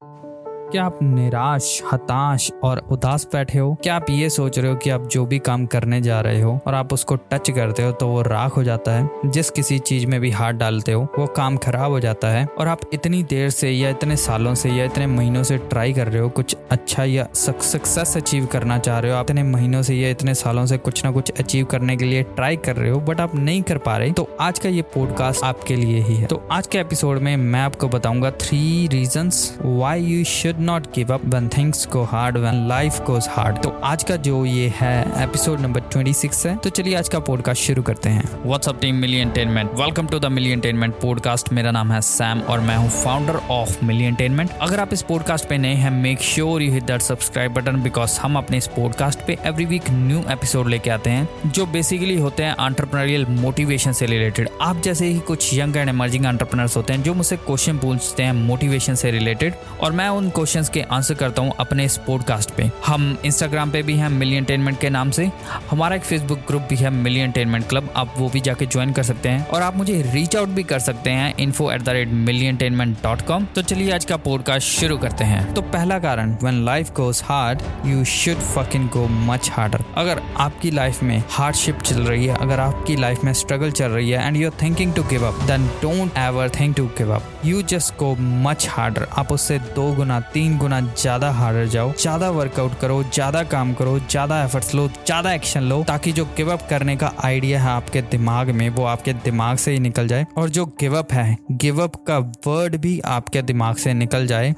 Thank you क्या आप निराश, हताश और उदास बैठे हो? क्या आप ये सोच रहे हो कि आप जो भी काम करने जा रहे हो और आप उसको टच करते हो तो वो राख हो जाता है? जिस किसी चीज़ में भी हाथ डालते हो, वो काम खराब हो जाता है। और आप इतनी देर से या इतने सालों से या इतने महीनों से ट्राई कर रहे हो, कुछ अच्छा या सक्सेस अचीव करना चाह रहे हो, आप इतने महीनों से या इतने सालों से कुछ ना कुछ अचीव करने के लिए ट्राई कर रहे हो बट आप नहीं कर पा रहे तो आज का ये पॉडकास्ट आपके लिए ही है। तो आज के एपिसोड में मैं आपको बताऊँगा three reason why you should not give up when things go hard when life goes hard तो आज का जो ये है एपिसोड नंबर 26 है तो चलिए आज का पॉडकास्ट शुरू करते हैं। What's up team Mili entertainment welcome to the Mili entertainment podcast मेरा नाम है सैम और मैं हूँ फाउंडर ऑफ़ मिली एंटेनमेंट अगर आप इस पॉडकास्ट पे नए हैं make sure you hit that subscribe button because हम अपने इस पॉडकास्ट पे एवरी वीक न्यू एपिसोड लेके आते हैं, जो बेसिकली होते हैं आंट्रप्रनरियल मोटिवेशन से रिलेटेड आप जैसे ही कुछ यंग एंड एमर्जिंग एंटरप्रेन्योर्स होते हैं, जो मुझसे क्वेश्चन पूछते हैं मोटिवेशन से रिलेटेड और मैं उन क्वेश्चंस के आंसर करता हूँ अपने इस पॉडकास्ट पे। हम इंस्टाग्राम पे भी हैं मिलियन टेनमेंट के नाम से। हमारा एक फेसबुक ग्रुप भी है मिलियन टेनमेंट क्लब आप वो भी जाके ज्वाइन कर सकते हैं। और आप मुझे रीच आउट भी कर सकते हैं info at the rate Mili entertainment dot com तो चलिए आज का पॉडकास्ट शुरू करते हैं। तो पहला कारण when life goes hard you should fucking go much harder अगर आपकी लाइफ में हार्डशिप चल रही है, अगर आपकी लाइफ में स्ट्रगल चल रही है and you are thinking to give up then don't ever think to give up you just go much harder आप उससे दो गुना तीन गुना ज़्यादा हार्डर जाओ, ज़्यादा वर्कआउट करो, ज़्यादा काम करो, ज़्यादा एफर्ट्स लो, ज़्यादा एक्शन लो, ताकि जो गिव अप करने का आइडिया है आपके दिमाग में, वो आपके दिमाग से ही निकल जाए। और जो गिव अप है गिव अप का वर्ड भी आपके दिमाग से निकल जाए।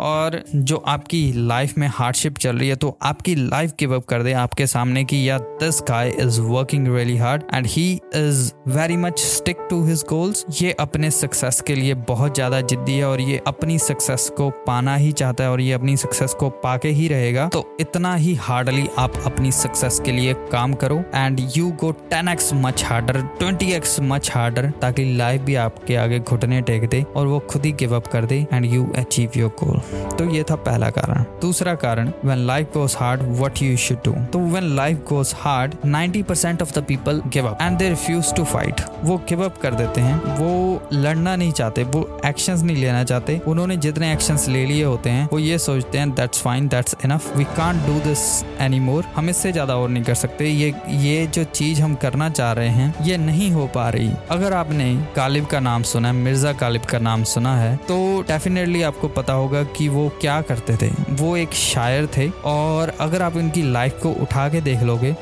और जो आपकी लाइफ में हार्डशिप चल रही है तो आपकी लाइफ गिव अप कर दे आपके सामने की या this guy is working really hard and he is very much stick to his goals ये अपने सक्सेस के लिए बहुत ज़्यादा जिद्दी है और ये अपनी सक्सेस को पाना ही चाहता है और ये अपनी सक्सेस को पाके ही रहेगा तो इतना ही हार्डली आप अपनी सक्सेस के लिए काम करो। And you go ten x much harder twenty x much harder ताकि लाइफ भी आपके आगे घुटने टेक दे और वो खुद ही गिव अप कर दे and you achieve your goal तो ये था पहला कारण। दूसरा कारण when life goes hard what you should do तो when life goes hard ninety percent of the people give up and they refuse to fight वो गिव अप कर देते हैं, वो लड़ना नहीं चाहते, वो एक्शन नहीं लेना चाहते। उन्होंने जितने एक्शन ले लिए होते हैं, वो ये सोचते हैं that's fine that's enough we can't do this any more हम इससे ज़्यादा और नहीं कर सकते। ये ये जो चीज़ हम करना चाह रहे हैं, ये नहीं हो पा रही। अगर आपने गालिब का नाम सुना है, मिर्ज़ा गालिब का नाम सुना है तो डेफिनेटली आपको पता होगा कि वो क्या करते थे। वो एक शायर थे और अगर आप इनकी लाइफ को उठा के देख लोगे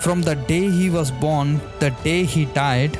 from the day he was born the day he died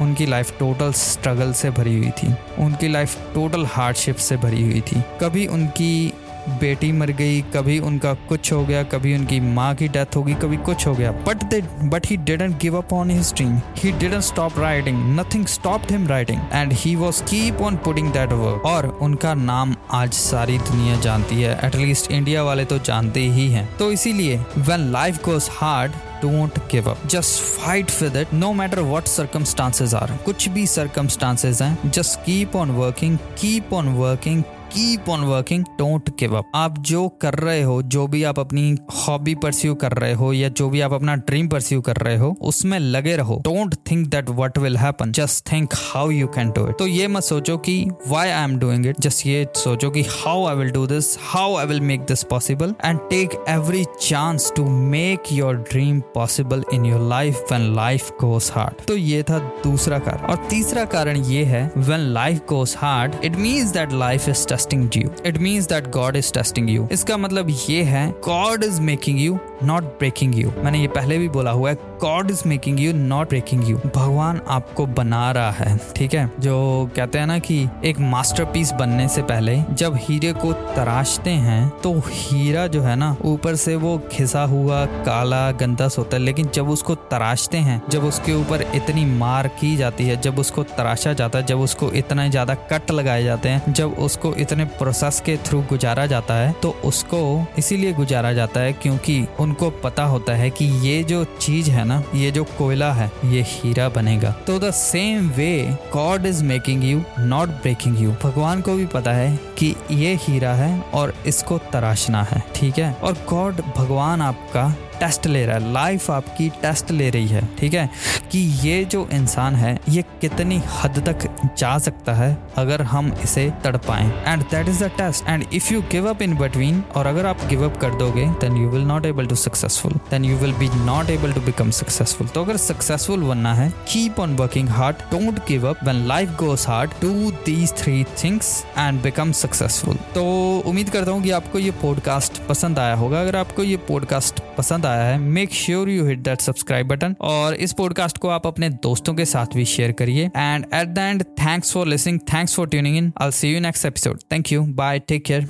उनकी लाइफ टोटल स्ट्रगल से भरी हुई थी। उनकी लाइफ टोटल हार्डशिप से भरी हुई थी। कभी उनकी बेटी मर गई, कभी उनका कुछ हो गया, कभी उनकी माँ की डेथ होगी कभी कुछ हो गया। But they but he didn't give up on his dream he didn't stop writing nothing stopped him writing and he was keep on putting that work और उनका नाम आज सारी दुनिया जानती है। एटलीस्ट इंडिया वाले तो जानते ही हैं। तो इसीलिए when life goes hard don't give up just fight with it no matter what circumstances are कुछ भी सर्कमस्टांसेस हैं just keep on working keep on working keep on working don't give up आप जो कर रहे हो, जो भी आप अपनी हॉबी परस्यू कर रहे हो या जो भी आप अपना ड्रीम परस्यू कर रहे हो, उसमें लगे रहो। Don't think that what will happen just think how you can do it तो ये मत सोचो कि why I am doing it just ये सोचो कि how I will do this how I will make this possible and take every chance to make your dream possible in your life when life goes hard तो ये था दूसरा कारण। और तीसरा कारण ये है when life goes hard it means that life is testing you it means that God is testing you इसका मतलब ये है God is making you not breaking you मैंने ये पहले भी बोला हुआ है God is making you not breaking you भगवान आपको बना रहा है, ठीक है? जो कहते हैं ना कि एक मास्टरपीस बनने से पहले जब हीरे को तराशते हैं तो हीरा जो है ना, ऊपर से वो घिसा हुआ काला गंदा होता है। लेकिन जब उसको तराशते हैं, जब उसके ऊपर इतनी मार की जाती है, जब उसको तराशा जाता है, जब उसको इतना ज़्यादा कट लगाए जाते हैं, जब उसको इतने प्रोसेस के थ्रू गुजारा जाता है तो उसको इसीलिए गुजारा जाता है क्योंकि उनको पता होता है कि ये जो चीज़ है ना, ये जो कोयला है, ये हीरा बनेगा। तो the same way God is making you not breaking you भगवान को भी पता है कि ये हीरा है और इसको तराशना है, ठीक है? और गॉड भगवान आपका टेस्ट ले रहा है। लाइफ आपकी टेस्ट ले रही है, ठीक है? कि ये जो इंसान है, ये कितनी हद तक जा सकता है अगर हम इसे तड़ पाए। And that is the test and if you give up in between और अगर आप गिव अप कर दोगे then you will not able to successful then you will be not able to become successful तो अगर सक्सेसफुल बनना है keep on working hard don't give up when life goes hard do these three things and become successful तो उम्मीद करता हूँ कि आपको ये पॉडकास्ट पसंद आया होगा। अगर आपको ये पॉडकास्ट पसंद आया है make sure you hit that subscribe button और इस पॉडकास्ट को आप अपने दोस्तों के साथ भी शेयर करिए। And at the end thanks for listening thanks for tuning in I see you next episode thank you bye take care